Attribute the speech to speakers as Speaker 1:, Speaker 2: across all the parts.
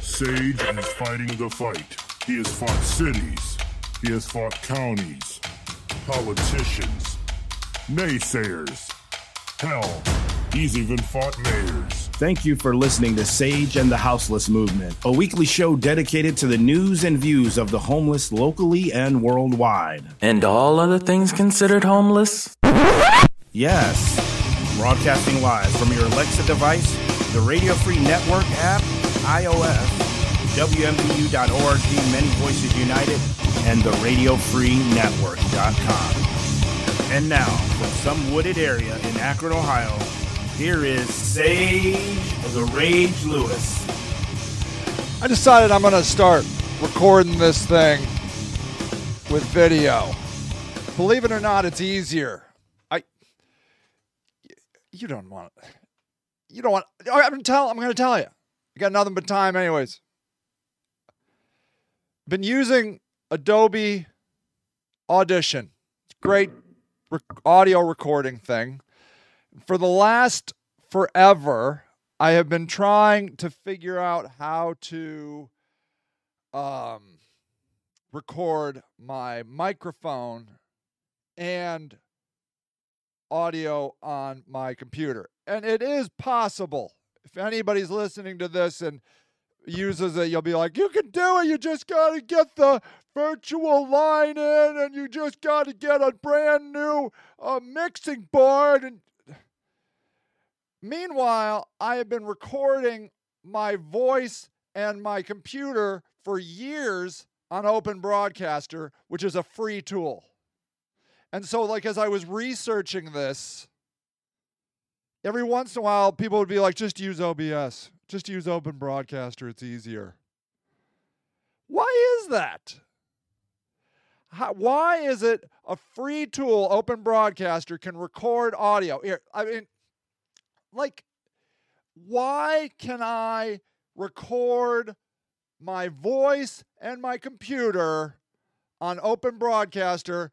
Speaker 1: Sage is fighting the fight. He has fought cities. He has fought counties, politicians, naysayers. Hell, he's even fought mayors.
Speaker 2: Thank you for listening to Sage and the Houseless Movement, a weekly show dedicated to the news and views of the homeless locally and worldwide.
Speaker 3: And all other things considered homeless?
Speaker 2: Yes. Broadcasting live from your Alexa device, the Radio Free Network app, iOS, WMPU.org, Many Voices United, and the RadioFreeNetwork.com. And now, from some wooded area in Akron, Ohio, here is Sage the Rage Lewis.
Speaker 4: I decided I'm going to start recording this thing with video. Believe it or not, it's easier. I you don't want you don't want I'm tell I'm to tell you. I got nothing but time anyways. Been using Adobe Audition. It's great rec- audio recording thing. For the last forever, I have been trying to figure out how to um, record my microphone and audio on my computer. And it is possible. If anybody's listening to this and uses it, you'll be like, you can do it. You just got to get the virtual line in and you just got to get a brand new uh, mixing board. And meanwhile, I have been recording my voice and my computer for years on Open Broadcaster, which is a free tool. And so, like, as I was researching this, every once in a while, people would be like, just use OBS, just use Open Broadcaster, it's easier. Why is that? How, why is it a free tool, Open Broadcaster, can record audio? Here, I mean, like, why can I record my voice and my computer on Open Broadcaster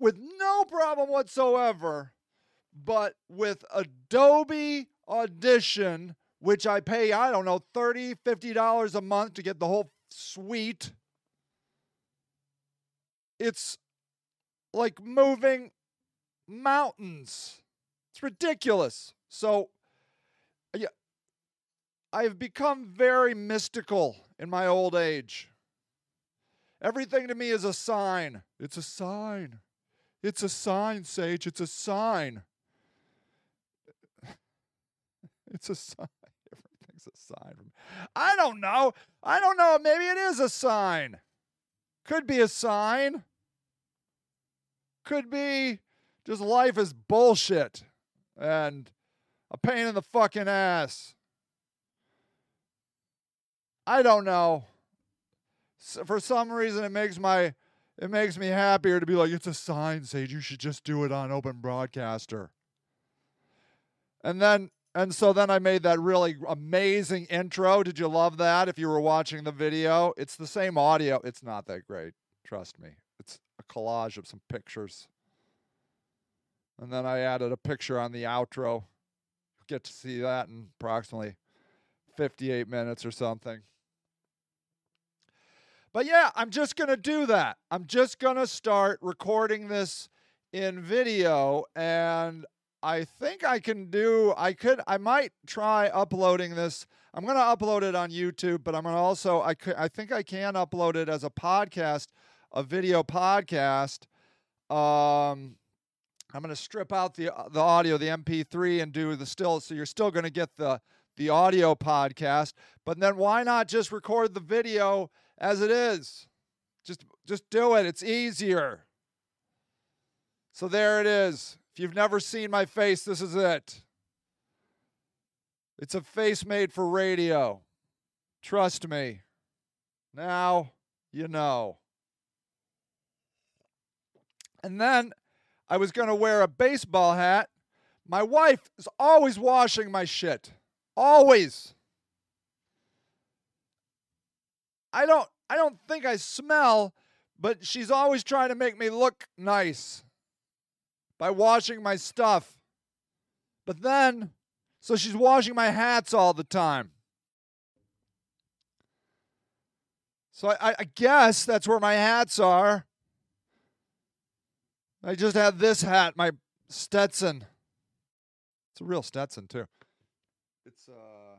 Speaker 4: with no problem whatsoever, but with Adobe Audition, which I pay, I don't know, $30, $50 a month to get the whole suite? It's like moving mountains. It's ridiculous. So, yeah, I've become very mystical in my old age. Everything to me is a sign. It's a sign. It's a sign, Sage. It's a sign. It's a sign. Everything's a sign. I don't know. I don't know. Maybe it is a sign. Could be a sign. Could be just life is bullshit and a pain in the fucking ass. I don't know. For some reason, it makes my it makes me happier to be like, it's a sign, Sage. You should just do it on Open Broadcaster. And then and so then I made that really amazing intro. Did you love that? If you were watching the video, it's the same audio. It's not that great, trust me. It's a collage of some pictures. And then I added a picture on the outro. Get to see that in approximately 58 minutes or something. But yeah, I'm just going to do that. I'm just going to start recording this in video and I think I can do I could I might try uploading this. I'm going to upload it on YouTube, but I'm going to also I could I think I can upload it as a podcast, a video podcast. Um I'm going to strip out the the audio, the MP3 and do the still so you're still going to get the the audio podcast, but then why not just record the video as it is? Just just do it. It's easier. So there it is. If you've never seen my face, this is it. It's a face made for radio. Trust me. Now you know. And then I was going to wear a baseball hat. My wife is always washing my shit. Always. I don't I don't think I smell, but she's always trying to make me look nice by washing my stuff. But then so she's washing my hats all the time. So I, I, guess that's where my hats are. I just have this hat, my Stetson. It's a real Stetson too. It's uh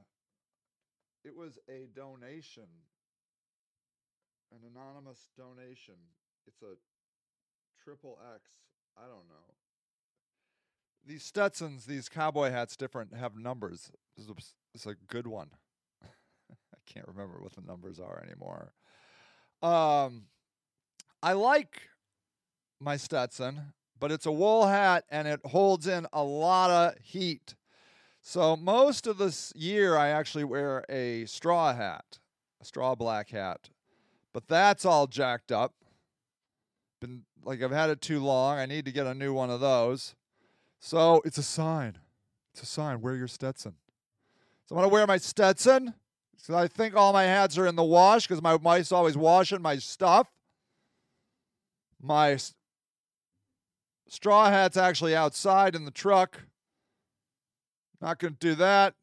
Speaker 4: it was a donation an anonymous donation. It's a triple X. I don't know. These Stetsons, these cowboy hats different have numbers. Is a, a good one. I can't remember what the numbers are anymore. Um I like my Stetson, but it's a wool hat and it holds in a lot of heat. So most of this year, I actually wear a straw hat, a straw black hat, but that's all jacked up. Been like I've had it too long. I need to get a new one of those. So it's a sign. It's a sign. Wear your Stetson. So I'm gonna wear my Stetson. So I think all my hats are in the wash because my wife's always washing my stuff. My Straw hat's actually outside in the truck. Not going to do that.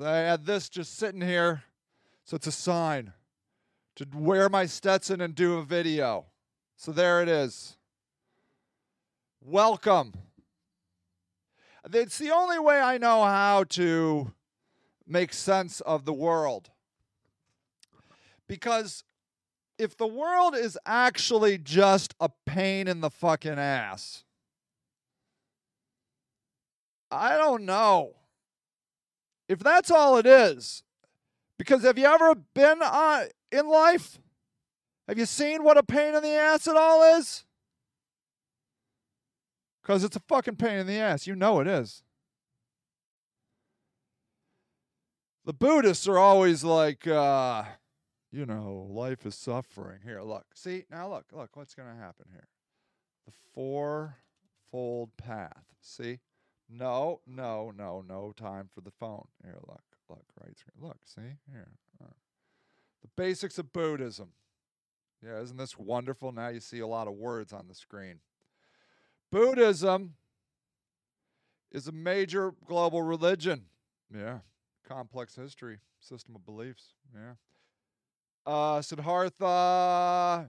Speaker 4: I had this just sitting here. So it's a sign to wear my Stetson and do a video. So there it is. Welcome. It's the only way I know how to make sense of the world. Because if the world is actually just a pain in the fucking ass, I don't know. If that's all it is, because have you ever been uh, in life? Have you seen what a pain in the ass it all is? Because it's a fucking pain in the ass. You know it is. The Buddhists are always like, uh, you know, life is suffering. Here, look. See, now look, look, what's going to happen here? The fourfold path. See? No, no, no, no time for the phone. Here, look, look, right. Look, see here. The basics of Buddhism. Yeah, isn't this wonderful? Now you see a lot of words on the screen. Buddhism is a major global religion. Yeah, complex history, system of beliefs. Yeah. Uh, Siddhartha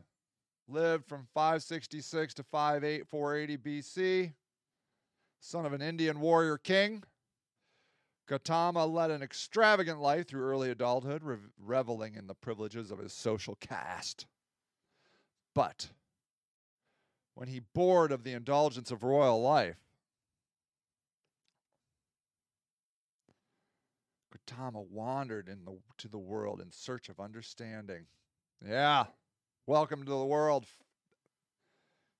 Speaker 4: lived from 566 to 480 BC son of an Indian warrior king. Gautama led an extravagant life through early adulthood, reveling in the privileges of his social caste. But when he bored of the indulgence of royal life, Gautama wandered in the, to the world in search of understanding. Yeah, welcome to the world.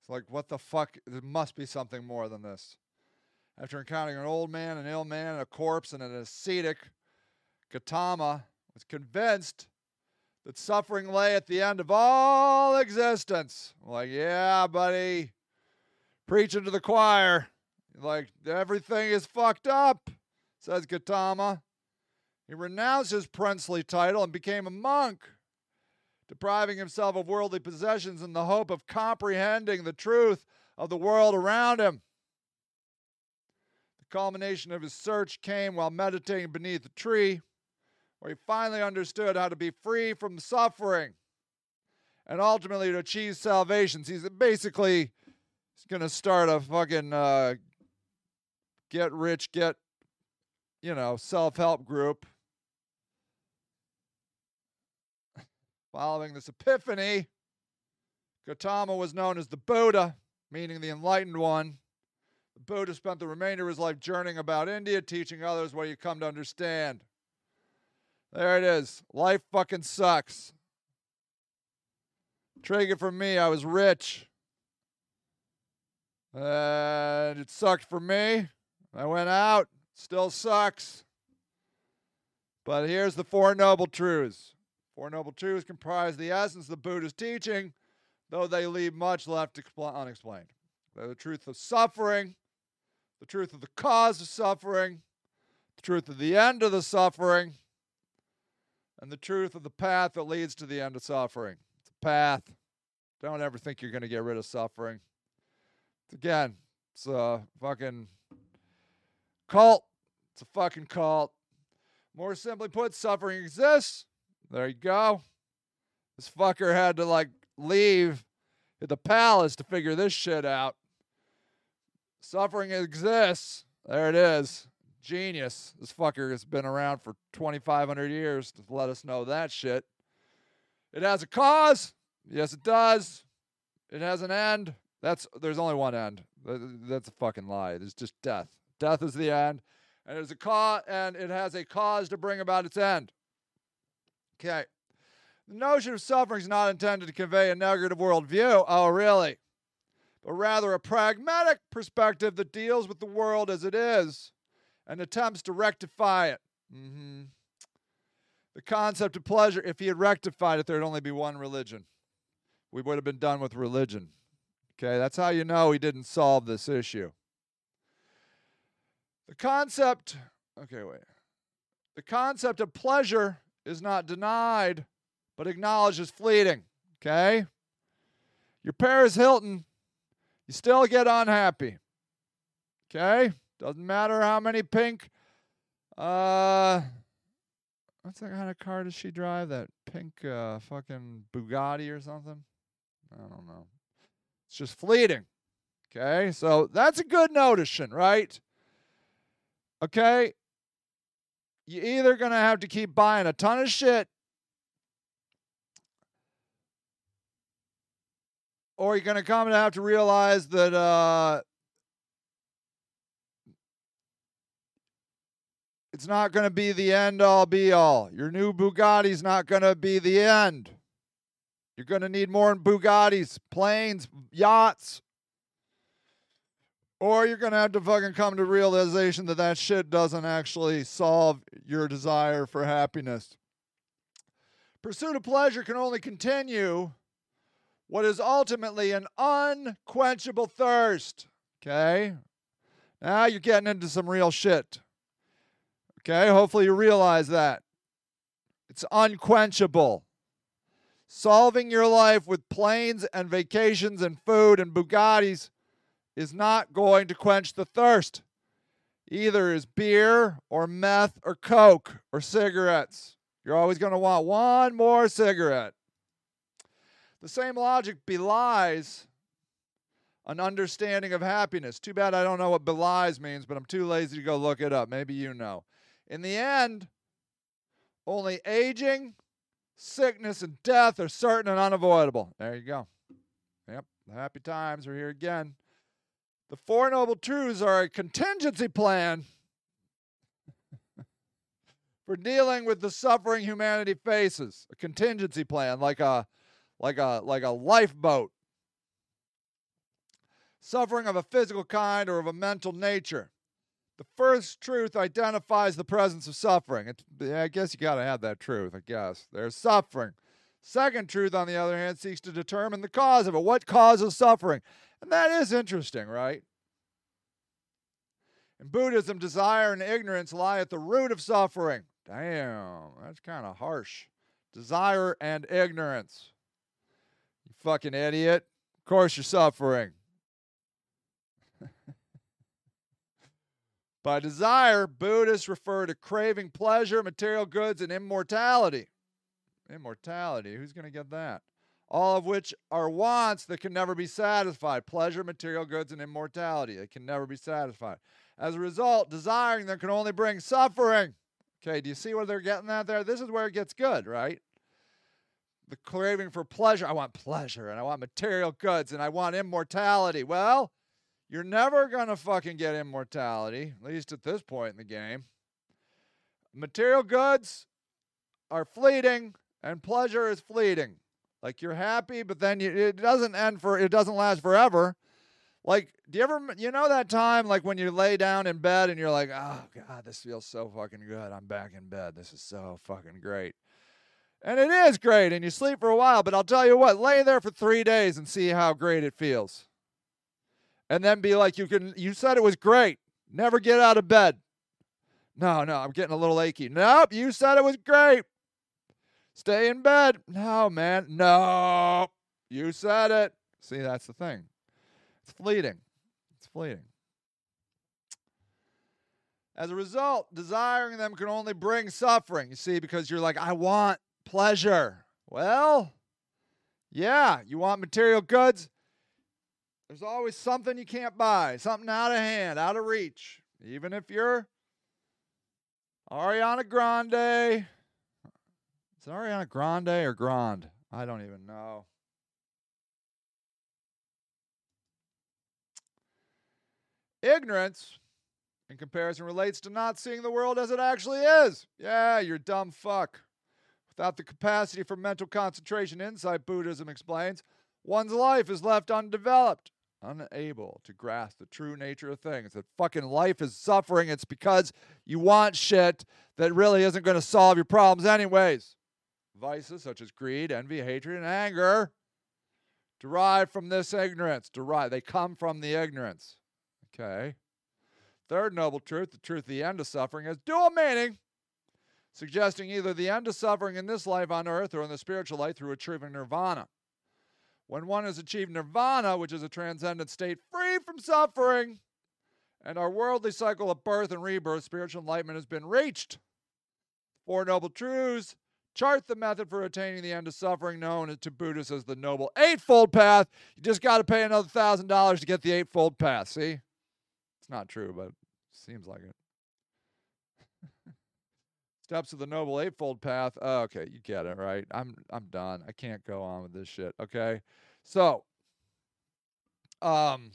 Speaker 4: It's like, what the fuck? There must be something more than this. After encountering an old man, an ill man, a corpse, and an ascetic, Gautama was convinced that suffering lay at the end of all existence. Like, yeah, buddy, preaching to the choir. Like, everything is fucked up, says Gautama. He renounced his princely title and became a monk, depriving himself of worldly possessions in the hope of comprehending the truth of the world around him culmination of his search came while meditating beneath a tree, where he finally understood how to be free from suffering and ultimately to achieve salvation. He's basically he's going to start a fucking uh, get rich, get, you know, self help group. Following this epiphany, Gautama was known as the Buddha, meaning the enlightened one. Buddha spent the remainder of his life journeying about India, teaching others what you come to understand. There it is. Life fucking sucks. Take it from me, I was rich. And it sucked for me. I went out. Still sucks. But here's the Four Noble Truths. Four Noble Truths comprise the essence of the Buddha's teaching, though they leave much left unexplained. They're the truth of suffering, the truth of the cause of suffering, the truth of the end of the suffering, and the truth of the path that leads to the end of suffering. It's a path. Don't ever think you're going to get rid of suffering. Again, it's a fucking cult. It's a fucking cult. More simply put, suffering exists. There you go. This fucker had to like leave the palace to figure this shit out. Suffering exists. There it is. Genius. This fucker has been around for 2,500 years to let us know that shit. It has a cause. Yes, it does. It has an end. That's there's only one end. That's a fucking lie. It's just death. Death is the end, and there's a cause, and it has a cause to bring about its end. Okay. The notion of suffering is not intended to convey a negative worldview. Oh, really? But rather a pragmatic perspective that deals with the world as it is and attempts to rectify it. Mm-hmm. The concept of pleasure, if he had rectified it, there'd only be one religion. We would have been done with religion. Okay, that's how you know he didn't solve this issue. The concept, okay, wait. The concept of pleasure is not denied, but acknowledged as fleeting. Okay? Your Paris Hilton, you still get unhappy. Okay? Doesn't matter how many pink uh what's that kind of car does she drive? That pink uh fucking Bugatti or something? I don't know. It's just fleeting. Okay? So that's a good notion, right? Okay? You're either going to have to keep buying a ton of shit or you're going to come to have to realize that uh, it's not going to be the end all be all. Your new Bugatti's not going to be the end. You're going to need more Bugattis, planes, yachts. Or you're going to have to fucking come to realization that that shit doesn't actually solve your desire for happiness. Pursuit of pleasure can only continue what is ultimately an unquenchable thirst. Okay? Now you're getting into some real shit. Okay? Hopefully you realize that. It's unquenchable. Solving your life with planes and vacations and food and Bugattis is not going to quench the thirst. Either is beer or meth or coke or cigarettes. You're always going to want one more cigarette. The same logic belies an understanding of happiness. Too bad I don't know what belies means, but I'm too lazy to go look it up. Maybe you know. In the end, only aging, sickness, and death are certain and unavoidable. There you go. Yep, the happy times are here again. The Four Noble Truths are a contingency plan for dealing with the suffering humanity faces. A contingency plan, like a like a like a lifeboat. Suffering of a physical kind or of a mental nature. The first truth identifies the presence of suffering. I guess you got to have that truth, I guess. There's suffering. Second truth, on the other hand, seeks to determine the cause of it. What causes suffering? And that is interesting, right? In Buddhism, desire and ignorance lie at the root of suffering. Damn, that's kind of harsh. Desire and ignorance. Fucking idiot. Of course you're suffering. By desire, Buddhists refer to craving pleasure, material goods, and immortality. Immortality, who's going to get that? All of which are wants that can never be satisfied pleasure, material goods, and immortality. They can never be satisfied. As a result, desiring them can only bring suffering. Okay, do you see where they're getting at there? This is where it gets good, right? The craving for pleasure. I want pleasure and I want material goods and I want immortality. Well, you're never going to fucking get immortality, at least at this point in the game. Material goods are fleeting and pleasure is fleeting. Like you're happy, but then you, it doesn't end for it doesn't last forever. Like, do you ever you know that time like when you lay down in bed and you're like, "Oh god, this feels so fucking good. I'm back in bed. This is so fucking great." And it is great and you sleep for a while, but I'll tell you what, lay there for 3 days and see how great it feels and then be like, you can, you said it was great. Never get out of bed. No, no, I'm getting a little achy. Nope, you said it was great. Stay in bed. No, man. No, you said it. See, that's the thing. It's fleeting. It's fleeting. As a result, desiring them can only bring suffering. You see, because you're like, I want pleasure. Well, Yeah, you want material goods? There's always something you can't buy, something out of hand, out of reach. Even if you're Ariana Grande. Is it Ariana Grande or Grande? I don't even know. Ignorance, in comparison, relates to not seeing the world as it actually is. Yeah, you're dumb fuck. Without the capacity for mental concentration, insight, Buddhism explains, one's life is left undeveloped, unable to grasp the true nature of things. That fucking life is suffering. It's because you want shit that really isn't going to solve your problems, anyways. Vices such as greed, envy, hatred, and anger derive from this ignorance. Derive. They come from the ignorance. Okay. Third noble truth, the truth, of the end of suffering, has dual meaning, suggesting either the end of suffering in this life on earth or in the spiritual life through achieving nirvana. When one has achieved nirvana, which is a transcendent state free from suffering, and our worldly cycle of birth and rebirth, spiritual enlightenment has been reached. Four noble truths chart the method for attaining the end of suffering, known to Buddhists as the Noble Eightfold Path. You just got to pay another thousand dollars to get the Eightfold Path. See? It's not true, but seems like it. Steps of the Noble Eightfold Path. Oh, okay, you get it, right? I'm I'm done. I can't go on with this shit. Okay, so, um.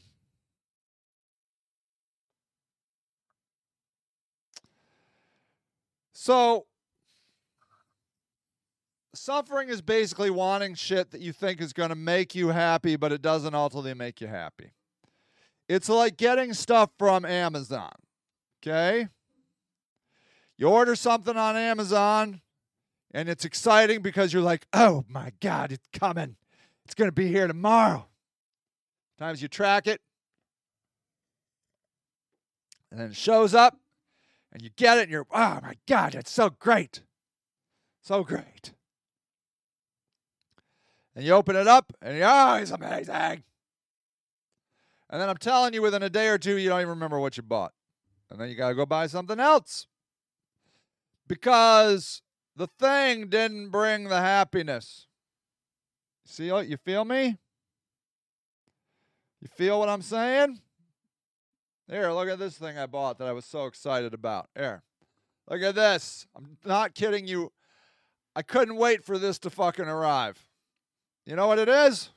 Speaker 4: So, suffering is basically wanting shit that you think is going to make you happy, but it doesn't ultimately make you happy. It's like getting stuff from Amazon. Okay? You order something on Amazon and it's exciting because you're like, oh my God, it's coming. It's going to be here tomorrow. Times you track it and then it shows up and you get it and you're, oh my God, it's so great. So great. And you open it up and you, oh, it's amazing. And then I'm telling you, within a day or two, you don't even remember what you bought. And then you got to go buy something else. Because the thing didn't bring the happiness. See what you feel me? You feel what I'm saying? Here, look at this thing I bought that I was so excited about. Here. Look at this. I'm not kidding you. I couldn't wait for this to fucking arrive. You know what it is?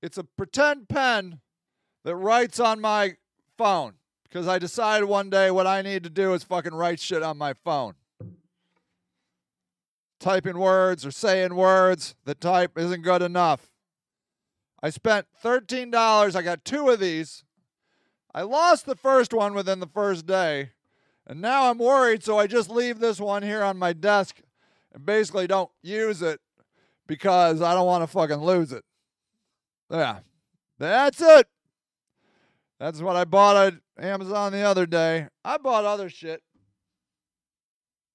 Speaker 4: It's a pretend pen that writes on my phone because I decided one day what I need to do is fucking write shit on my phone. Typing words or saying words, the type isn't good enough. I spent $13. I got two of these. I lost the first one within the first day. And now I'm worried, so I just leave this one here on my desk and basically don't use it because I don't want to fucking lose it. Yeah, that's it. That's what I bought at Amazon the other day. I bought other shit.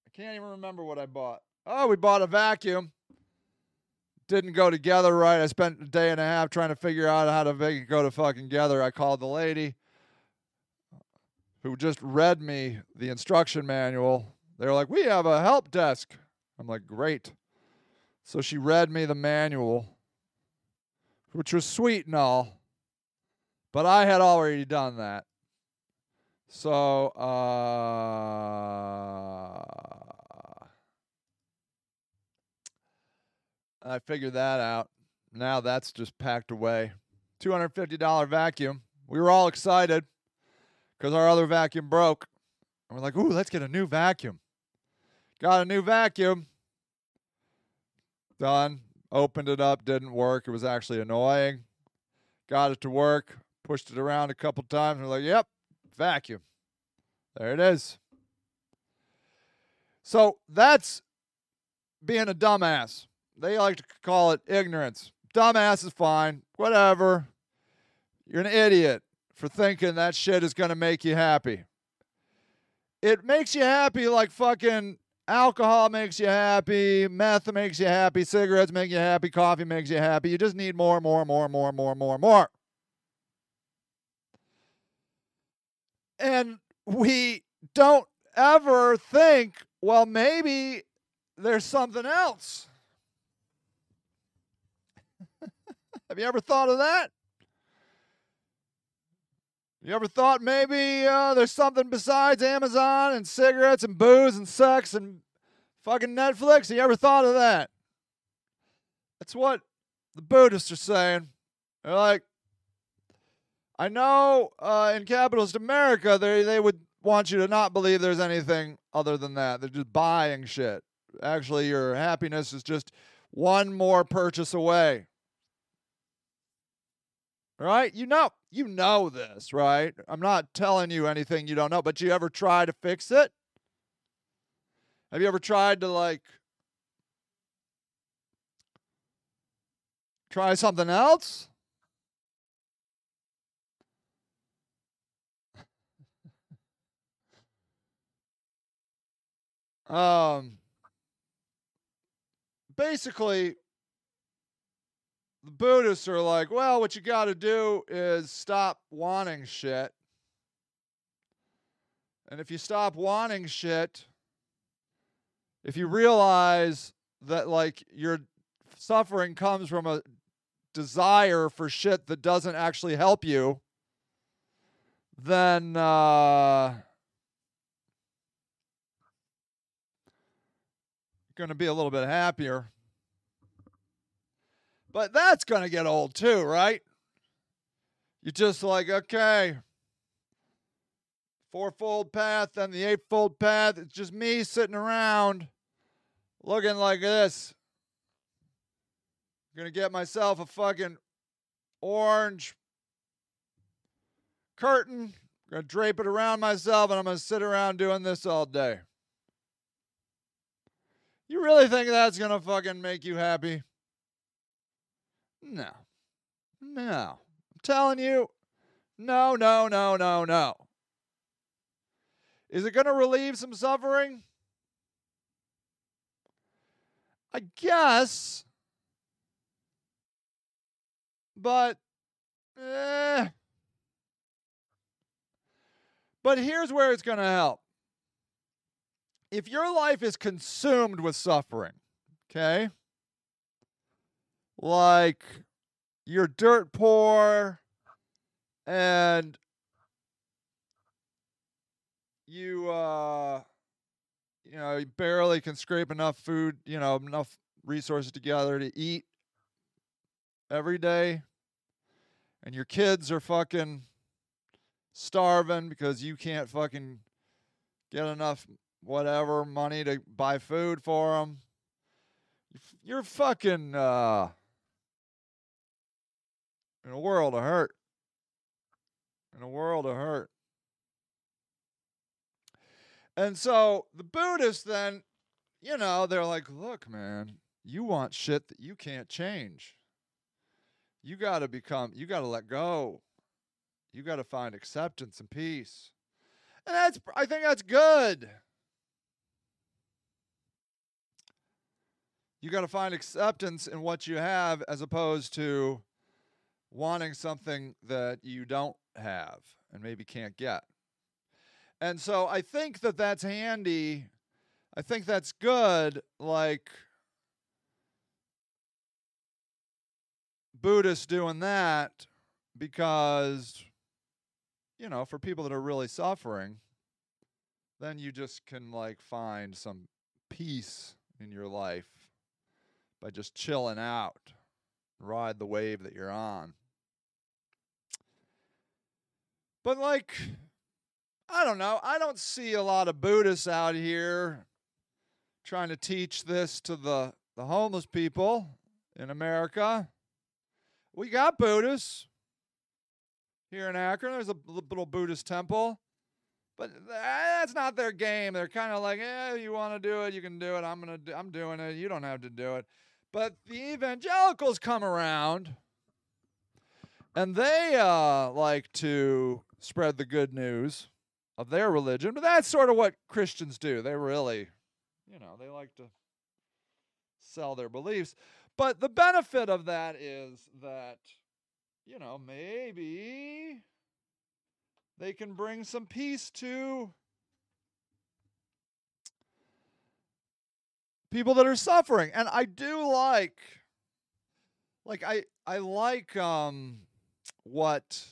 Speaker 4: I can't even remember what I bought. Oh, we bought a vacuum. Didn't go together right. I spent a day and a half trying to figure out how to make it go to fucking together. I called the lady who just read me the instruction manual. They were like, We have a help desk. I'm like, Great. So she read me the manual, which was sweet and all, but I had already done that. So, uh, I figured that out. Now that's just packed away. $250 vacuum. We were all excited because our other vacuum broke. And we're like, ooh, let's get a new vacuum. Got a new vacuum. Done. Opened it up, didn't work. It was actually annoying. Got it to work, pushed it around a couple times. We're like, yep, vacuum. There it is. So that's being a dumbass. They like to call it ignorance. Dumbass is fine. Whatever. You're an idiot for thinking that shit is going to make you happy. It makes you happy like fucking alcohol makes you happy, meth makes you happy, cigarettes make you happy, coffee makes you happy. You just need more, more, more, more, more, more, more. And we don't ever think, well, maybe there's something else. Have you ever thought of that? You ever thought maybe uh, there's something besides Amazon and cigarettes and booze and sex and fucking Netflix? You ever thought of that? That's what the Buddhists are saying. They're like, I know uh, in capitalist America, they they would want you to not believe there's anything other than that. They're just buying shit. Actually, your happiness is just one more purchase away. Right? You know, you know this, right? I'm not telling you anything you don't know, but you ever try to fix it? Have you ever tried to like try something else? Um basically the Buddhists are like, well, what you got to do is stop wanting shit. And if you stop wanting shit, if you realize that like your suffering comes from a desire for shit that doesn't actually help you, then uh, going to be a little bit happier. But that's going to get old too, right? You're just like, okay, fourfold path, then the eightfold path. It's just me sitting around looking like this. I'm going to get myself a fucking orange curtain. I'm going to drape it around myself and I'm going to sit around doing this all day. You really think that's going to fucking make you happy? No. No. I'm telling you, no, no, no, no, no. Is it going to relieve some suffering? I guess. But, eh. But here's where it's going to help. If your life is consumed with suffering, okay? like you're dirt poor and you uh you know you barely can scrape enough food you know enough resources together to eat every day and your kids are fucking starving because you can't fucking get enough whatever money to buy food for them you're fucking uh in a world of hurt. In a world of hurt. And so the Buddhists then, you know, they're like, look, man, you want shit that you can't change. You got to become, you got to let go. You got to find acceptance and peace. And that's, I think that's good. You got to find acceptance in what you have as opposed to wanting something that you don't have and maybe can't get. And so I think that that's handy. I think that's good. Like Buddhists doing that because, you know, for people that are really suffering, then you just can like find some peace in your life by just chilling out ride the wave that you're on. But like I don't know, I don't see a lot of Buddhists out here trying to teach this to the the homeless people in America. We got Buddhists here in Akron. There's a little Buddhist temple. But that's not their game. They're kind of like, "Eh, you want to do it, you can do it. I'm going to I'm doing it. You don't have to do it." But the evangelicals come around and they uh, like to spread the good news of their religion. But that's sort of what Christians do. They really, you know, they like to sell their beliefs. But the benefit of that is that, you know, maybe they can bring some peace to people that are suffering. And I do like like I I like um what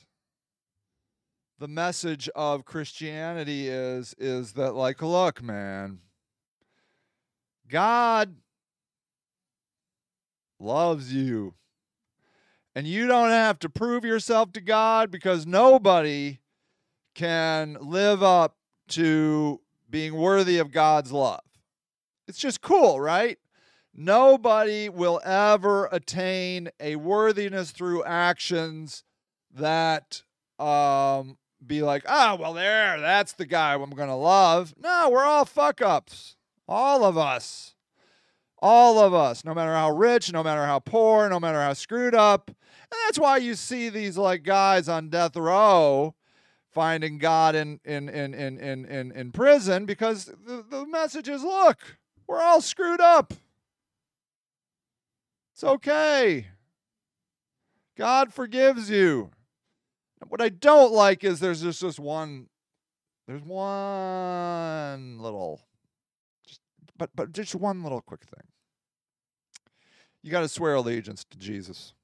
Speaker 4: the message of Christianity is is that like look man God loves you and you don't have to prove yourself to God because nobody can live up to being worthy of God's love. It's just cool, right? Nobody will ever attain a worthiness through actions that um, be like, oh, well, there, that's the guy I'm going to love. No, we're all fuck ups. All of us. All of us, no matter how rich, no matter how poor, no matter how screwed up. And that's why you see these like guys on death row finding God in in in in in in, in prison because the, the message is look, we're all screwed up. It's okay. God forgives you. What I don't like is there's just this one there's one little just but but just one little quick thing. You got to swear allegiance to Jesus.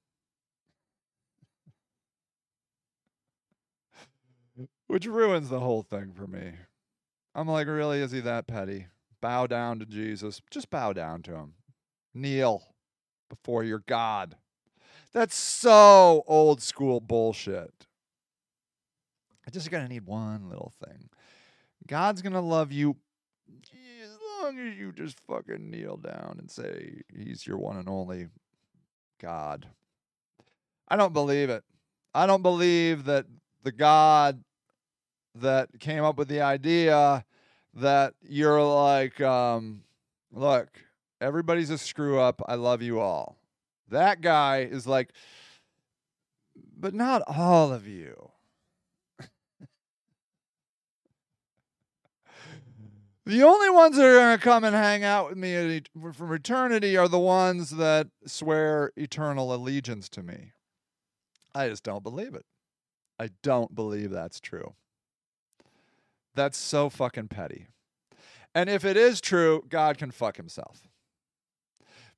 Speaker 4: Which ruins the whole thing for me. I'm like, really? Is he that petty? Bow down to Jesus. Just bow down to him. Kneel before your God. That's so old school bullshit. I just gonna need one little thing. God's gonna love you as long as you just fucking kneel down and say he's your one and only God. I don't believe it. I don't believe that the God that came up with the idea that you're like, um, look, everybody's a screw up. I love you all. That guy is like, but not all of you. the only ones that are going to come and hang out with me from eternity are the ones that swear eternal allegiance to me. I just don't believe it. I don't believe that's true. That's so fucking petty. And if it is true, God can fuck himself.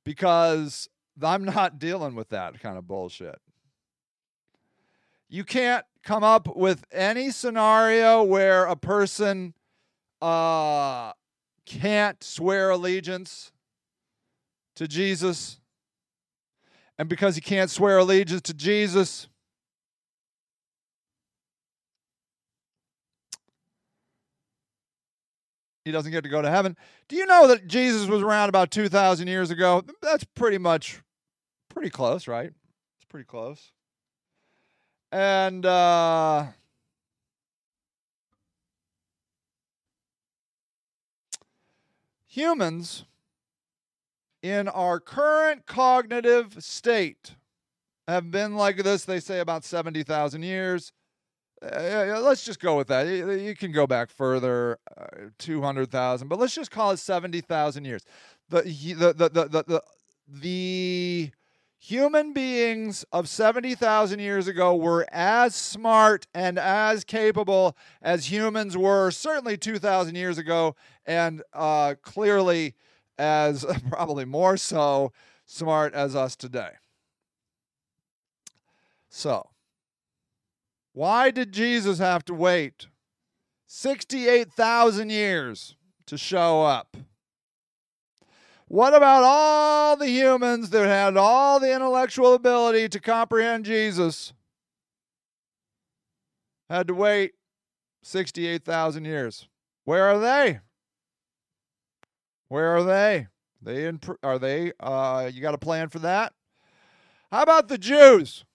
Speaker 4: Because I'm not dealing with that kind of bullshit. You can't come up with any scenario where a person uh, can't swear allegiance to Jesus. And because he can't swear allegiance to Jesus, he doesn't get to go to heaven. Do you know that Jesus was around about 2,000 years ago? That's pretty much pretty close, right? It's pretty close. And uh, humans in our current cognitive state have been like this, they say, about 70,000 years. Uh, let's just go with that. You, you can go back further, uh, 200,000, but let's just call it 70,000 years. The, the, the, the, the, the, the human beings of 70,000 years ago were as smart and as capable as humans were certainly 2,000 years ago, and uh, clearly as probably more so smart as us today. So, why did Jesus have to wait 68,000 years to show up? What about all the humans that had all the intellectual ability to comprehend Jesus? Had to wait 68,000 years. Where are they? Where are they? They in, are they uh you got a plan for that? How about the Jews?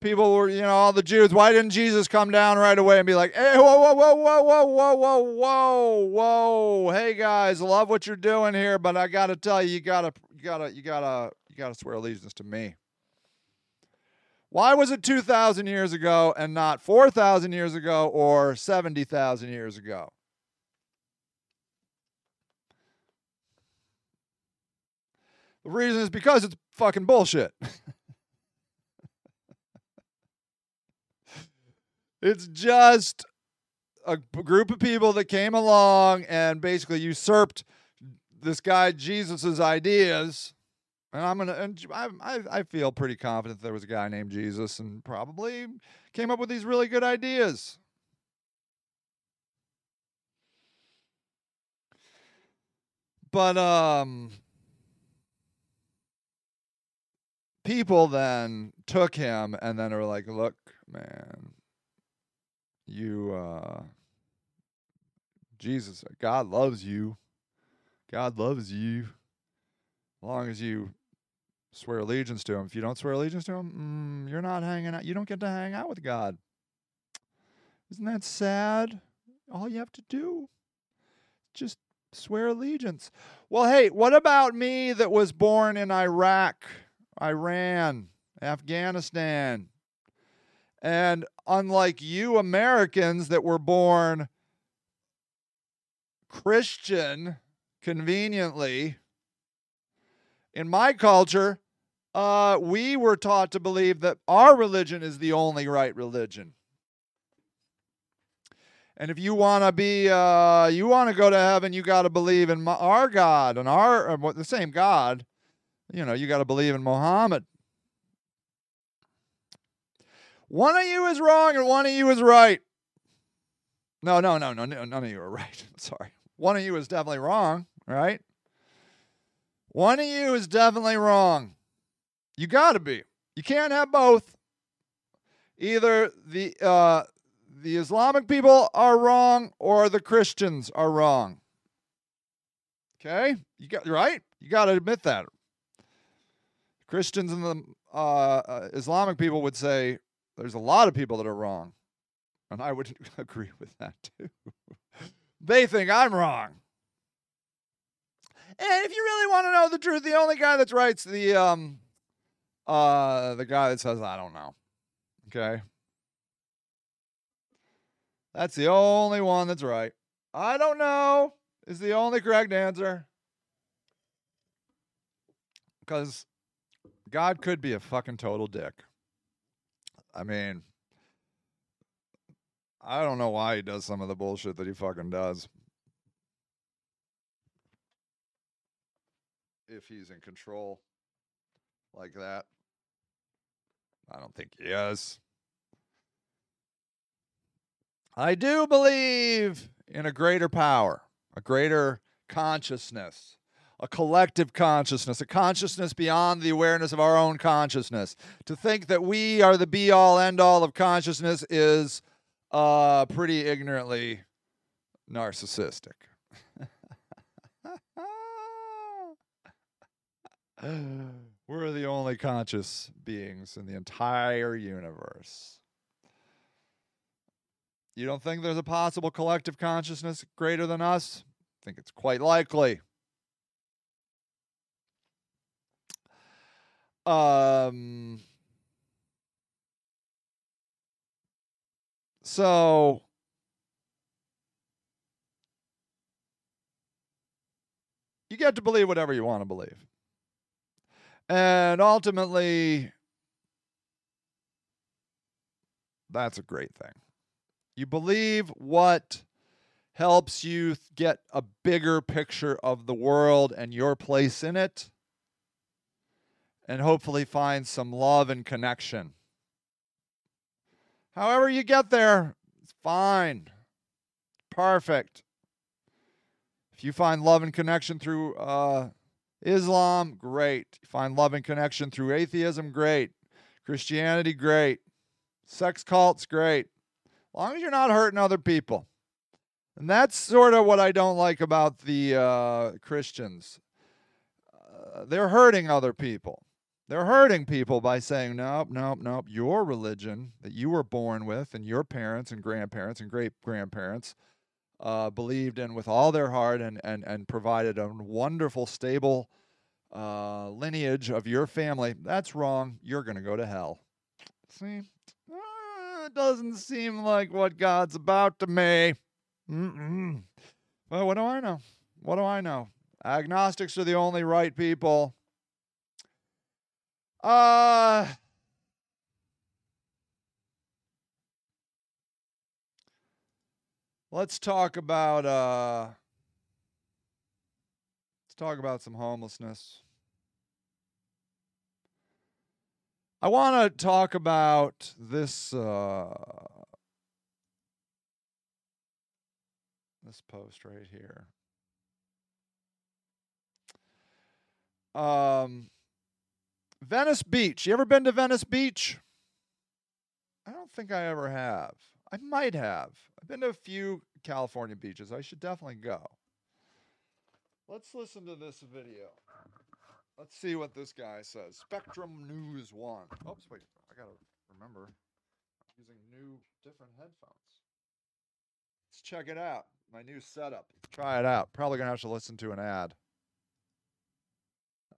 Speaker 4: People were, you know, all the Jews. Why didn't Jesus come down right away and be like, hey, whoa, whoa, whoa, whoa, whoa, whoa, whoa, whoa, whoa, hey guys, love what you're doing here, but I gotta tell you, you gotta, you gotta, you gotta, you gotta swear allegiance to me. Why was it 2,000 years ago and not 4,000 years ago or 70,000 years ago? The reason is because it's fucking bullshit. It's just a group of people that came along and basically usurped this guy Jesus's ideas, and I'm gonna, and I, I, feel pretty confident there was a guy named Jesus, and probably came up with these really good ideas. But um, people then took him, and then are like, "Look, man, you, uh, Jesus, God loves you." God loves you as long as you swear allegiance to him. If you don't swear allegiance to him, mm, you're not hanging out. You don't get to hang out with God. Isn't that sad? All you have to do just swear allegiance. Well, hey, what about me that was born in Iraq, Iran, Afghanistan? And unlike you Americans that were born Christian, conveniently, in my culture, uh, we were taught to believe that our religion is the only right religion. And if you want to be, uh, you want to go to heaven, you got to believe in my, our God and our uh, the same God. You know, you got to believe in Muhammad. One of you is wrong and one of you is right. No, no, no, no, no none of you are right. Sorry. One of you is definitely wrong, right? One of you is definitely wrong. You got to be. You can't have both. Either the uh, the Islamic people are wrong or the Christians are wrong. Okay, you got right. You got to admit that. Christians and the uh, uh, Islamic people would say there's a lot of people that are wrong, and I would agree with that too. They think I'm wrong. And if you really want to know the truth, the only guy that's right's the um uh the guy that says I don't know. Okay? That's the only one that's right. I don't know is the only correct answer. Cuz God could be a fucking total dick. I mean, I don't know why he does some of the bullshit that he fucking does. If he's in control like that, I don't think he is. I do believe in a greater power, a greater consciousness, a collective consciousness, a consciousness beyond the awareness of our own consciousness. To think that we are the be all end all of consciousness is uh, pretty ignorantly narcissistic. We're the only conscious beings in the entire universe. You don't think there's a possible collective consciousness greater than us? I think it's quite likely. Um, So you get to believe whatever you want to believe. And ultimately, that's a great thing. You believe what helps you get a bigger picture of the world and your place in it, and hopefully find some love and connection. However, you get there, it's fine. Perfect. If you find love and connection through uh, Islam, great. You find love and connection through atheism, great. Christianity, great. Sex cults, great. As long as you're not hurting other people. And that's sort of what I don't like about the uh, Christians. Uh, they're hurting other people. They're hurting people by saying, nope, nope, nope, your religion that you were born with and your parents and grandparents and great grandparents uh, believed in with all their heart and, and, and provided a wonderful, stable uh, lineage of your family. That's wrong. You're going to go to hell. See? Uh, it doesn't seem like what God's about to me. Mm-mm. Well, what do I know? What do I know? Agnostics are the only right people. Uh Let's talk about uh let's talk about some homelessness. I want to talk about this uh, this post right here. Um, Venice Beach. You ever been to Venice Beach? I don't think I ever have. I might have. I've been to a few California beaches. I should definitely go. Let's listen to this video. Let's see what this guy says. Spectrum News 1. Oops, wait. I got to remember. I'm using new, different headphones. Let's check it out. My new setup. Try it out. Probably going to have to listen to an ad.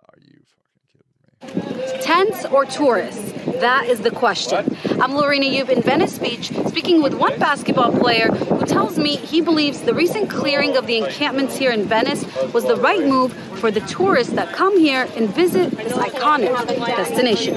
Speaker 4: Are you?
Speaker 5: Tents or tourists? That is the question. I'm Lorena Yub in Venice Beach, speaking with one basketball player who tells me he believes the recent clearing of the encampments here in Venice was the right move for the tourists that come here and visit this iconic destination.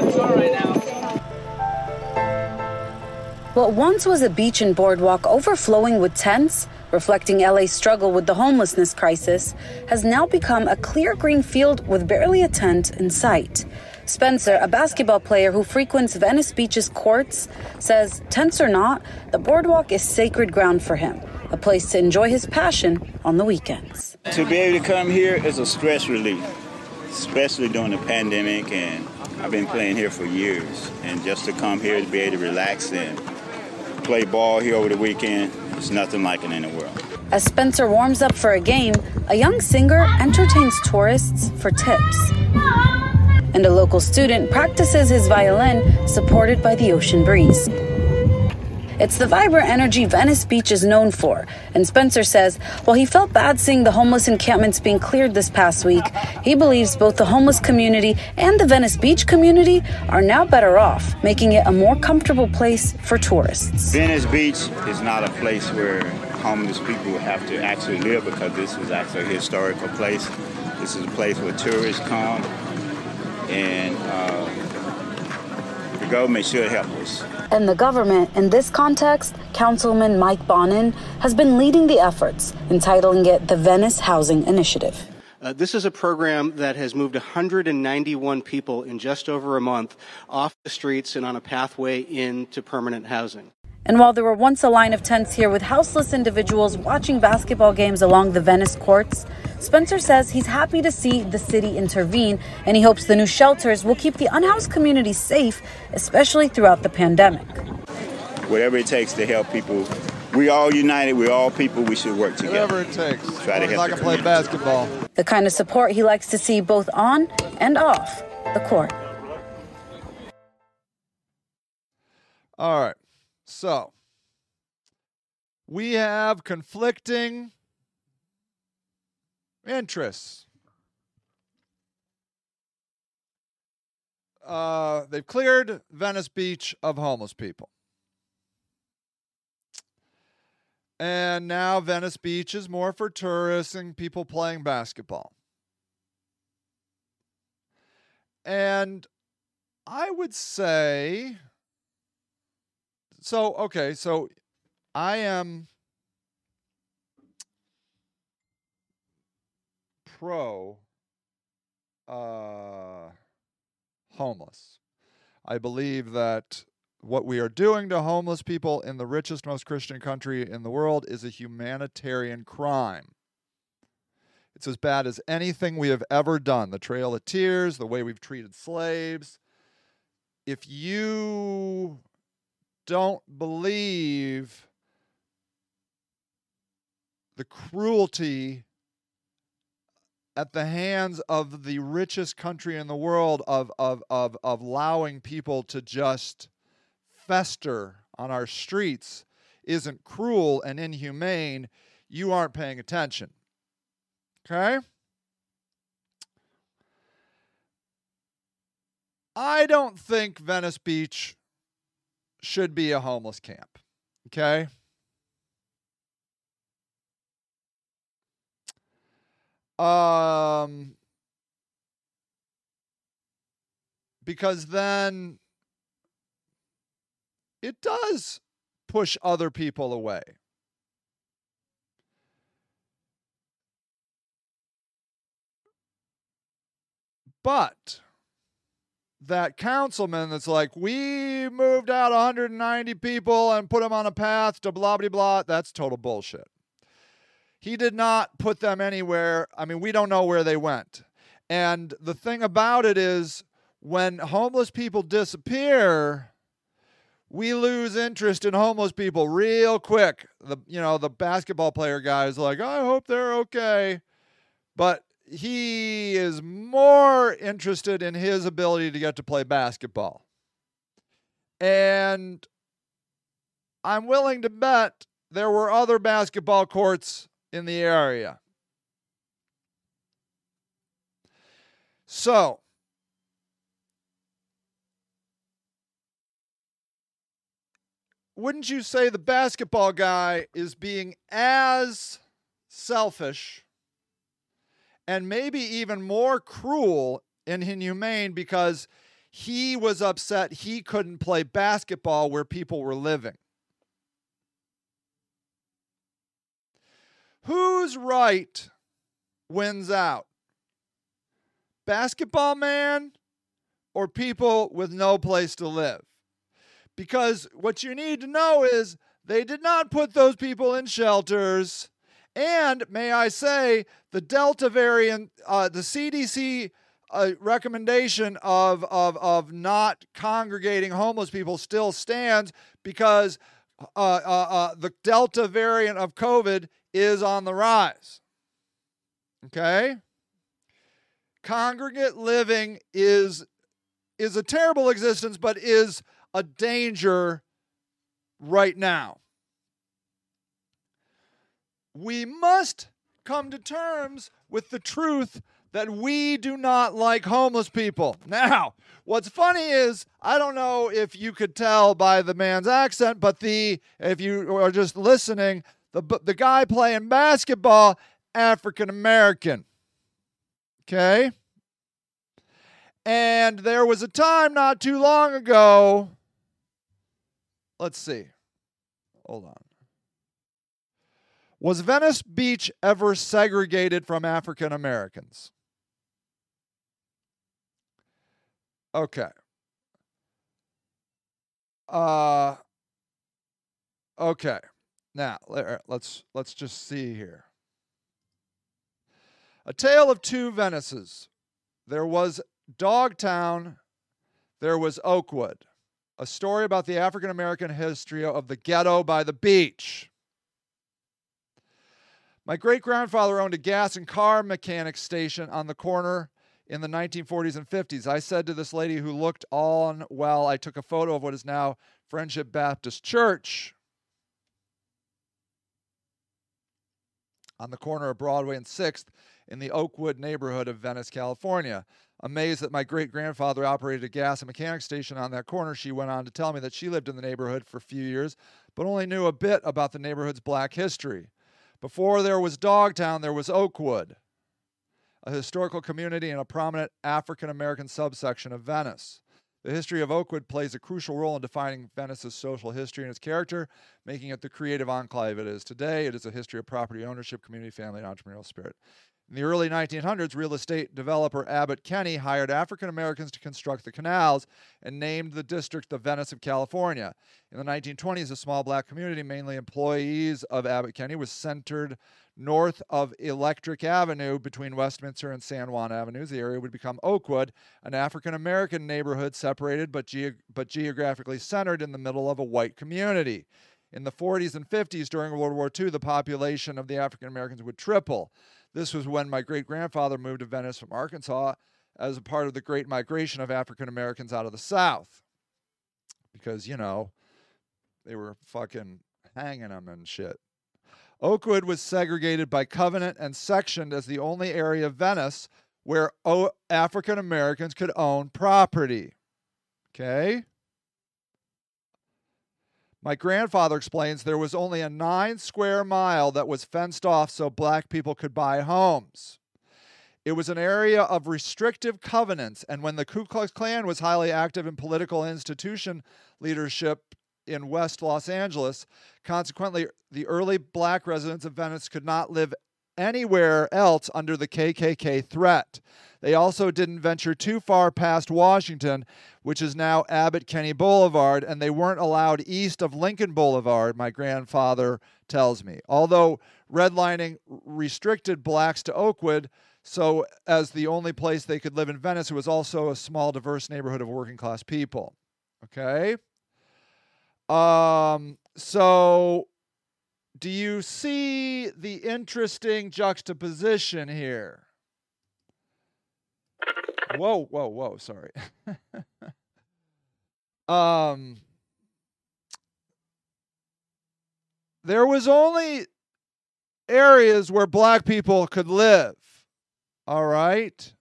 Speaker 5: What once was a beach and boardwalk overflowing with tents, reflecting LA's struggle with the homelessness crisis, has now become a clear green field with barely a tent in sight. Spencer, a basketball player who frequents Venice Beach's courts, says, tents or not, the boardwalk is sacred ground for him, a place to enjoy his passion on the weekends.
Speaker 6: To be able to come here is a stress relief, especially during the pandemic, and I've been playing here for years. And just to come here to be able to relax and play ball here over the weekend, it's nothing like it in the world.
Speaker 5: As Spencer warms up for a game, a young singer entertains tourists for tips. And a local student practices his violin, supported by the ocean breeze. It's the vibrant energy Venice Beach is known for. And Spencer says while he felt bad seeing the homeless encampments being cleared this past week, he believes both the homeless community and the Venice Beach community are now better off, making it a more comfortable place for tourists.
Speaker 6: Venice Beach is not a place where homeless people have to actually live because this is actually a historical place. This is a place where tourists come, and uh, the government should help us.
Speaker 5: And the government, in this context, Councilman Mike Bonin, has been leading the efforts, entitling it the Venice Housing Initiative.
Speaker 7: Uh, this is a program that has moved 191 people in just over a month off the streets and on a pathway into permanent housing.
Speaker 5: And while there were once a line of tents here with houseless individuals watching basketball games along the Venice courts, Spencer says he's happy to see the city intervene and he hopes the new shelters will keep the unhoused community safe, especially throughout the pandemic.
Speaker 6: Whatever it takes to help people, we all united, we're all people, we should work together.
Speaker 4: Whatever it takes.
Speaker 6: Try to
Speaker 4: As long
Speaker 6: help
Speaker 4: I
Speaker 6: the
Speaker 4: can play basketball.
Speaker 5: The kind of support he likes to see both on and off the court.
Speaker 4: All right. So we have conflicting interests. Uh, they've cleared Venice Beach of homeless people. And now Venice Beach is more for tourists and people playing basketball. And I would say so okay, so I am pro uh, homeless. I believe that what we are doing to homeless people in the richest, most Christian country in the world is a humanitarian crime. It's as bad as anything we have ever done. The Trail of Tears, the way we've treated slaves. If you don't believe the cruelty at the hands of the richest country in the world of, of, of, of allowing people to just fester on our streets isn't cruel and inhumane, you aren't paying attention. Okay? I don't think Venice Beach should be a homeless camp. Okay? Um because then it does push other people away. But that councilman that's like, we moved out 190 people and put them on a path to blah, blah, blah, that's total bullshit. He did not put them anywhere. I mean, we don't know where they went. And the thing about it is, when homeless people disappear, we lose interest in homeless people real quick. The you know the basketball player guy is like, I hope they're okay, but he is more interested in his ability to get to play basketball. And I'm willing to bet there were other basketball courts in the area. So, wouldn't you say the basketball guy is being as selfish and maybe even more cruel and inhumane because he was upset he couldn't play basketball where people were living? Whose right wins out? Basketball man or people with no place to live? Because what you need to know is they did not put those people in shelters. And may I say, the Delta variant, uh, the CDC uh, recommendation of, of, of not congregating homeless people still stands because uh, uh, uh the Delta variant of COVID is on the rise. Okay? Congregate living is is a terrible existence but is a danger right now. We must come to terms with the truth that we do not like homeless people. Now, what's funny is I don't know if you could tell by the man's accent, but the if you are just listening, the the guy playing basketball African American. Okay? And there was a time not too long ago. Let's see. Hold on. Was Venice Beach ever segregated from African Americans? Okay. Uh okay. Now, let's let's just see here. A tale of two Venices. There was Dogtown, there was Oakwood. A story about the African American history of the ghetto by the beach. My great grandfather owned a gas and car mechanic station on the corner in the 1940s and 50s. I said to this lady who looked on well, I took a photo of what is now Friendship Baptist Church on the corner of Broadway and 6th in the Oakwood neighborhood of Venice, California. Amazed that my great grandfather operated a gas and mechanic station on that corner, she went on to tell me that she lived in the neighborhood for a few years, but only knew a bit about the neighborhood's black history. Before there was Dogtown, there was Oakwood, a historical community and a prominent African American subsection of Venice. The history of Oakwood plays a crucial role in defining Venice's social history and its character, making it the creative enclave it is today. It is a history of property ownership, community, family, and entrepreneurial spirit. In the early 1900s, real estate developer Abbott Kinney hired African Americans to construct the canals and named the district the Venice of California. In the 1920s, a small black community, mainly employees of Abbott Kinney, was centered north of Electric Avenue between Westminster and San Juan Avenues. The area would become Oakwood, an African American neighborhood separated but, ge- but geographically centered in the middle of a white community. In the 40s and 50s, during World War II, the population of the African Americans would triple. This was when my great grandfather moved to Venice from Arkansas as a part of the great migration of African Americans out of the South. Because, you know, they were fucking hanging them and shit. Oakwood was segregated by covenant and sectioned as the only area of Venice where o- African Americans could own property. Okay? My grandfather explains there was only a nine square mile that was fenced off so black people could buy homes. It was an area of restrictive covenants, and when the Ku Klux Klan was highly active in political institution leadership in West Los Angeles, consequently, the early black residents of Venice could not live anywhere else under the KKK threat. They also didn't venture too far past Washington, which is now Abbott Kinney Boulevard, and they weren't allowed east of Lincoln Boulevard, my grandfather tells me. Although redlining restricted blacks to Oakwood, so as the only place they could live in Venice, it was also a small, diverse neighborhood of working class people. Okay? Um, so do you see the interesting juxtaposition here? Whoa, whoa, whoa, sorry. um there was only areas where black people could live. All right?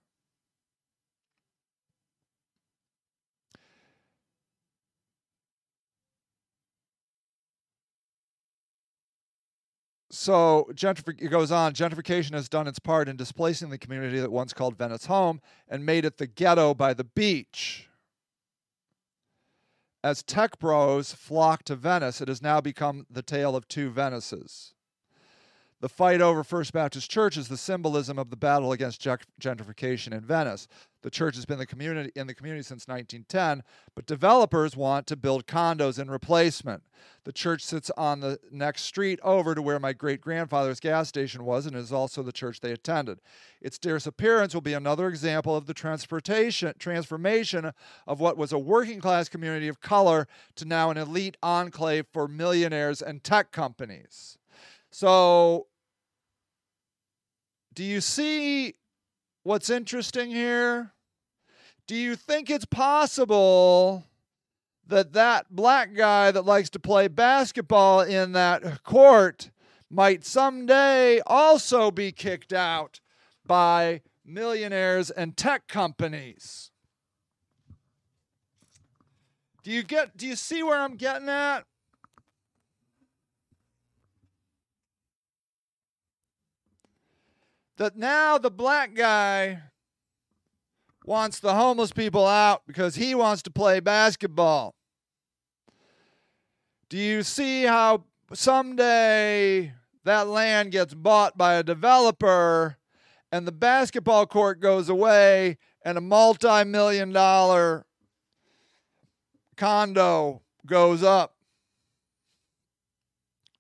Speaker 4: So gentrific- it goes on. Gentrification has done its part in displacing the community that once called Venice home and made it the ghetto by the beach. As tech bros flock to Venice, it has now become the tale of two Venices. The fight over First Baptist Church is the symbolism of the battle against gentrification in Venice. The church has been the community in the community since 1910, but developers want to build condos in replacement. The church sits on the next street over to where my great grandfather's gas station was and is also the church they attended. Its disappearance will be another example of the transportation transformation of what was a working class community of color to now an elite enclave for millionaires and tech companies. So do you see what's interesting here? Do you think it's possible that that black guy that likes to play basketball in that court might someday also be kicked out by millionaires and tech companies? Do you get do you see where I'm getting at? That now the black guy wants the homeless people out because he wants to play basketball. Do you see how someday that land gets bought by a developer and the basketball court goes away and a multi million dollar condo goes up?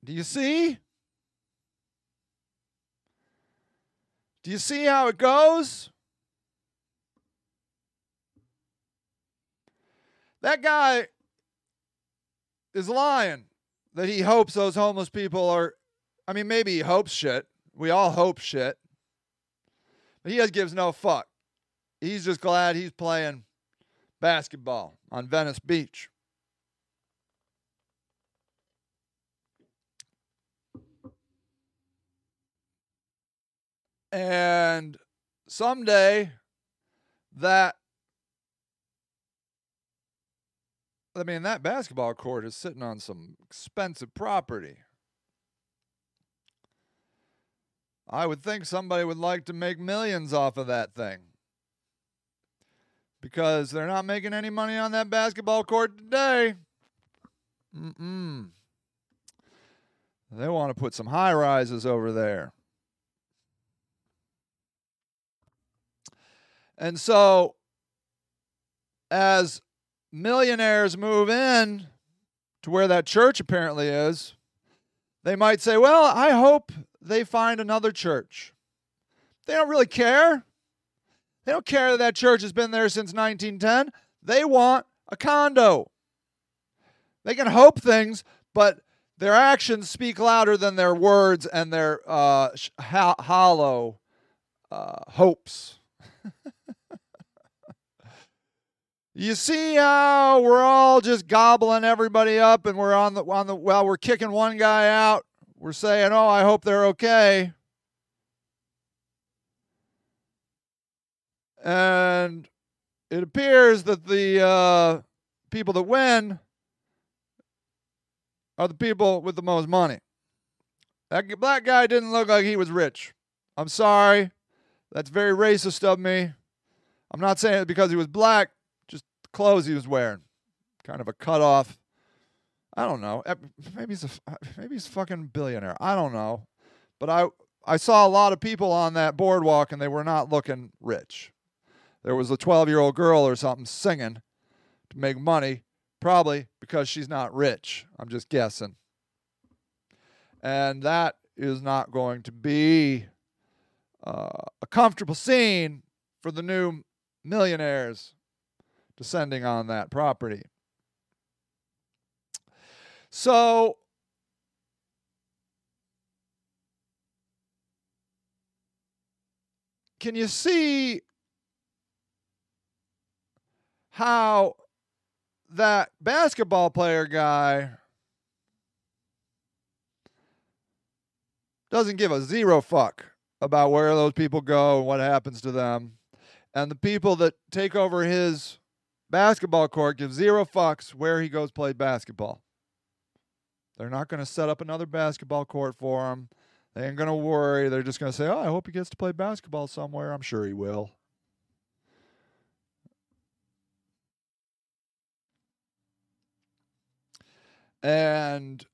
Speaker 4: Do you see? Do you see how it goes? That guy is lying that he hopes those homeless people are. I mean, maybe he hopes shit. We all hope shit. But he just gives no fuck. He's just glad he's playing basketball on Venice Beach. And someday that I mean that basketball court is sitting on some expensive property. I would think somebody would like to make millions off of that thing. Because they're not making any money on that basketball court today. Mm-mm. They want to put some high rises over there. And so, as millionaires move in to where that church apparently is, they might say, Well, I hope they find another church. They don't really care. They don't care that that church has been there since 1910. They want a condo. They can hope things, but their actions speak louder than their words and their uh, hollow uh, hopes. You see how we're all just gobbling everybody up and we're on the on the well, we're kicking one guy out. We're saying, "Oh, I hope they're okay." And it appears that the uh, people that win are the people with the most money. That black guy didn't look like he was rich. I'm sorry. That's very racist of me. I'm not saying it because he was black clothes he was wearing. Kind of a cutoff. I don't know. Maybe he's a maybe he's a fucking billionaire. I don't know. But I I saw a lot of people on that boardwalk and they were not looking rich. There was a 12 year old girl or something singing to make money, probably because she's not rich. I'm just guessing. And that is not going to be uh, a comfortable scene for the new millionaires descending on that property. So, can you see how that basketball player guy doesn't give a zero fuck about where those people go and what happens to them. And the people that take over his basketball court give zero fucks where he goes play basketball. They're not going to set up another basketball court for him. They ain't going to worry. They're just going to say, oh, I hope he gets to play basketball somewhere. I'm sure he will. And,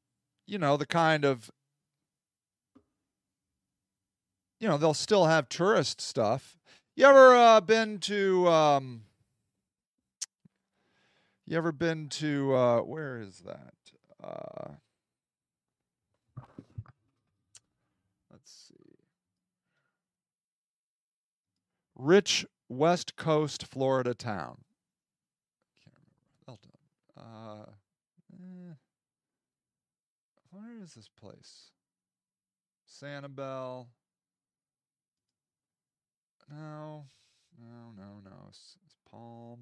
Speaker 4: you know, the kind of you know they'll still have tourist stuff. You ever uh, been to? Um, you ever been to? Uh, where is that? Uh, let's see. Rich West Coast, Florida town. Can't remember. Uh, eh. Where is this place? Sanibel. No, no, no, no. It's, it's Palm.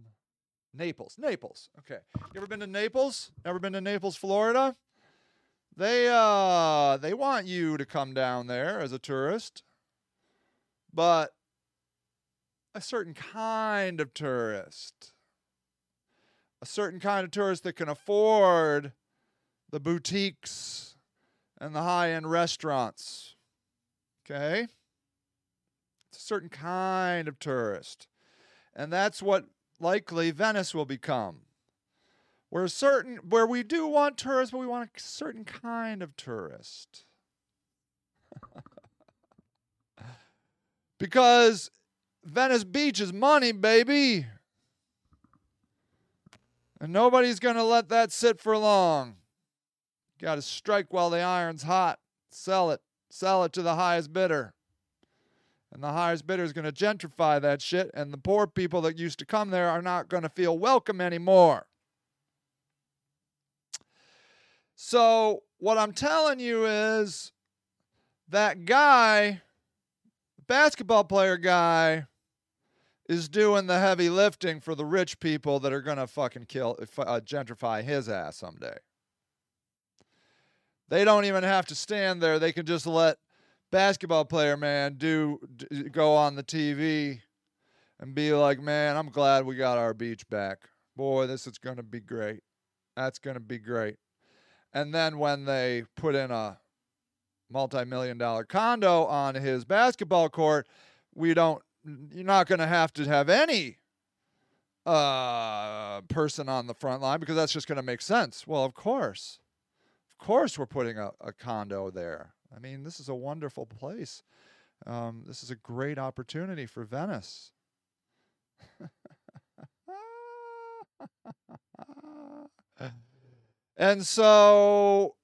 Speaker 4: Naples. Naples. Okay. You ever been to Naples? Ever been to Naples, Florida? They uh they want you to come down there as a tourist. But a certain kind of tourist. A certain kind of tourist that can afford the boutiques and the high-end restaurants. Okay? It's a certain kind of tourist. And that's what likely Venice will become. We're certain where we do want tourists, but we want a certain kind of tourist. because Venice Beach is money, baby. And nobody's going to let that sit for long. Got to strike while the iron's hot. Sell it. Sell it to the highest bidder. And the highest bidder is going to gentrify that shit, and the poor people that used to come there are not going to feel welcome anymore. So, what I'm telling you is that guy, basketball player guy, is doing the heavy lifting for the rich people that are going to fucking kill, uh, gentrify his ass someday. They don't even have to stand there. They can just let basketball player, man, do, do go on the TV and be like, man, I'm glad we got our beach back. Boy, this is going to be great. That's going to be great. And then when they put in a multi million dollar condo on his basketball court, we don't, you're not going to have to have any uh, person on the front line because that's just going to make sense. Well, of course. Of course, we're putting a, a condo there. I mean, this is a wonderful place. Um, this is a great opportunity for Venice. and so,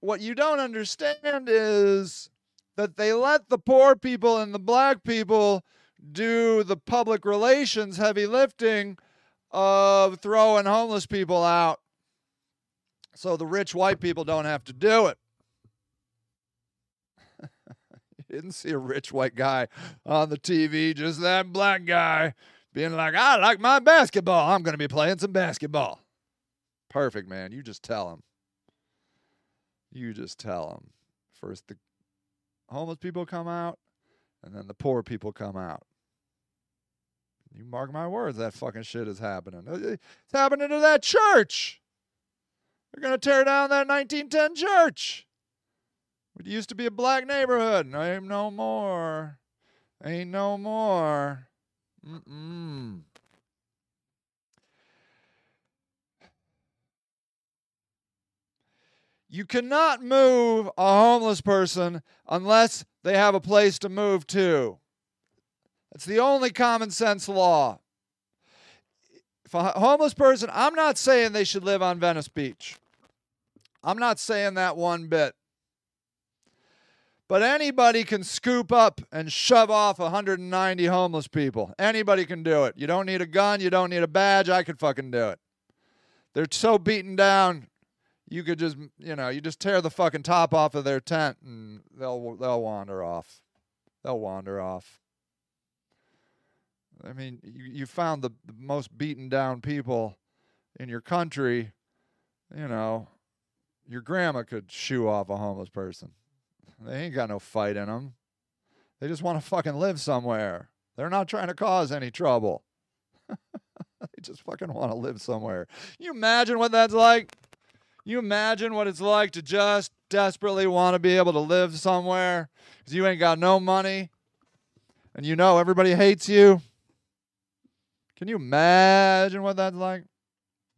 Speaker 4: what you don't understand is that they let the poor people and the black people do the public relations heavy lifting of throwing homeless people out so the rich white people don't have to do it. Didn't see a rich white guy on the TV, just that black guy being like, I like my basketball. I'm going to be playing some basketball. Perfect, man. You just tell him. You just tell him. First, the homeless people come out, and then the poor people come out. You mark my words, that fucking shit is happening. Uh, it's happening to that church. They're going to tear down that 1910 church. It used to be a black neighborhood. Ain't no more. Ain't no more. Mm-mm. You cannot move a homeless person unless they have a place to move to. That's the only common sense law. If a homeless person, I'm not saying they should live on Venice Beach. I'm not saying that one bit. But anybody can scoop up and shove off 190 homeless people. Anybody can do it. You don't need a gun, you don't need a badge. I could fucking do it. They're so beaten down, you could just, you know, you just tear the fucking top off of their tent and they'll they'll wander off. They'll wander off. I mean, you, you found the, the most beaten down people in your country, you know, your grandma could shoo off a homeless person. They ain't got no fight in them. They just want to fucking live somewhere. They're not trying to cause any trouble. they just fucking want to live somewhere. You imagine what that's like? You imagine what it's like to just desperately want to be able to live somewhere because you ain't got no money and you know everybody hates you? Can you imagine what that's like?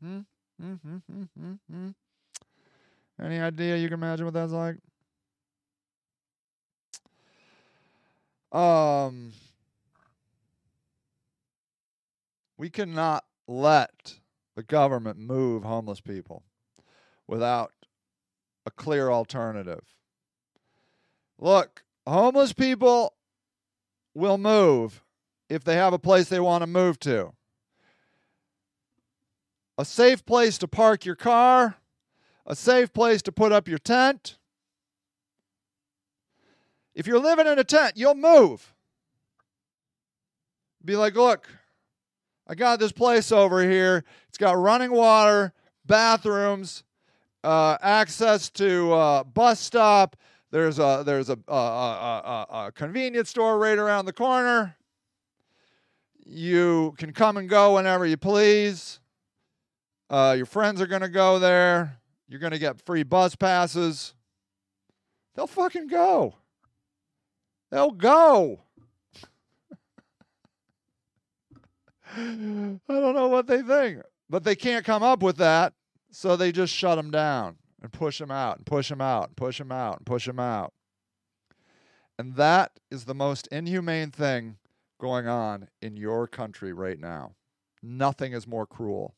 Speaker 4: Hmm? Hmm, hmm, hmm, hmm, hmm. Any idea you can imagine what that's like? Um, we cannot let the government move homeless people without a clear alternative. Look, homeless people will move if they have a place they want to move to. A safe place to park your car, a safe place to put up your tent. If you're living in a tent, you'll move. Be like, look, I got this place over here. It's got running water, bathrooms, uh, access to uh, bus stop. There's a there's a, a, a, a, convenience store right around the corner. You can come and go whenever you please. Uh, your friends are to go there. You're to get free bus passes. They'll fucking go. They'll go. I don't know what they think, but they can't come up with that, so they just shut them down and push them out and push them out and push them out and push them out. And that is the most inhumane thing going on in your country right now. Nothing is more cruel.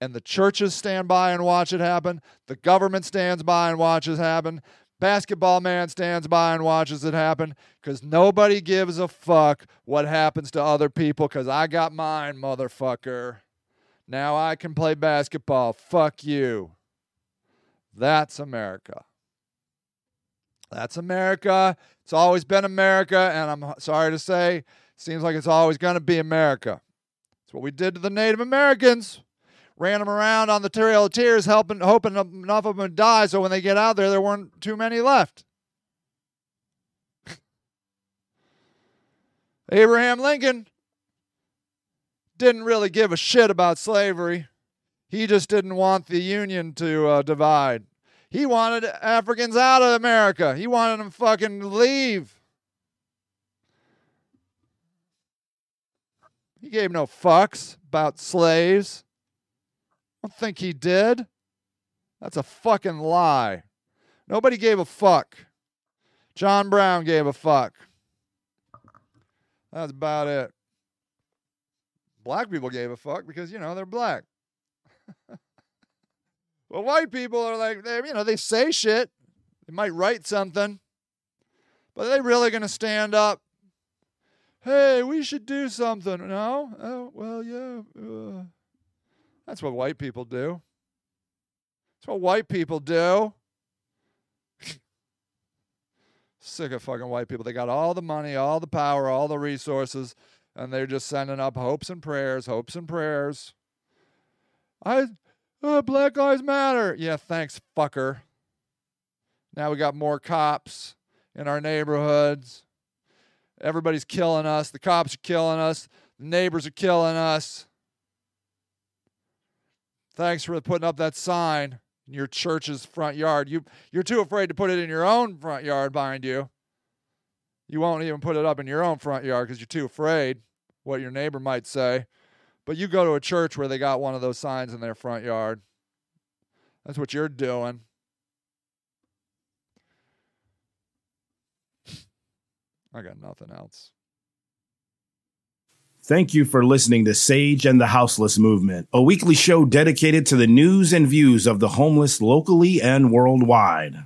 Speaker 4: And the churches stand by and watch it happen. The government stands by and watches happen. Basketball man stands by and watches it happen because nobody gives a fuck what happens to other people because I got mine, motherfucker. Now I can play basketball. Fuck you. That's America. That's America. It's always been America, and I'm sorry to say, seems like it's always going to be America. It's what we did to the Native Americans ran them around on the Trail of Tears, helping, hoping enough of them would die so when they get out there, there weren't too many left. Abraham Lincoln didn't really give a shit about slavery. He just didn't want the Union to uh, divide. He wanted Africans out of America. He wanted them fucking leave. He gave no fucks about slaves don't think he did. That's a fucking lie. Nobody gave a fuck. John Brown gave a fuck. That's about it. Black people gave a fuck because, you know, they're black. but white people are like, they, you know, they say shit. They might write something. But they really going to stand up? Hey, we should do something. No? Oh, well, yeah. Uh, that's what white people do. That's what white people do. Sick of fucking white people. They got all the money, all the power, all the resources, and they're just sending up hopes and prayers, hopes and prayers. I, uh, Black Lives Matter. Yeah, thanks, fucker. Now we got more cops in our neighborhoods. Everybody's killing us. The cops are killing us. The neighbors are killing us. Thanks for putting up that sign in your church's front yard. You, you're too afraid to put it in your own front yard, mind you. You won't even put it up in your own front yard because you're too afraid what your neighbor might say. But you go to a church where they got one of those signs in their front yard. That's what you're doing. I got nothing else.
Speaker 8: Thank you for listening to Sage and the Houseless Movement, a weekly show dedicated to the news and views of the homeless locally and worldwide.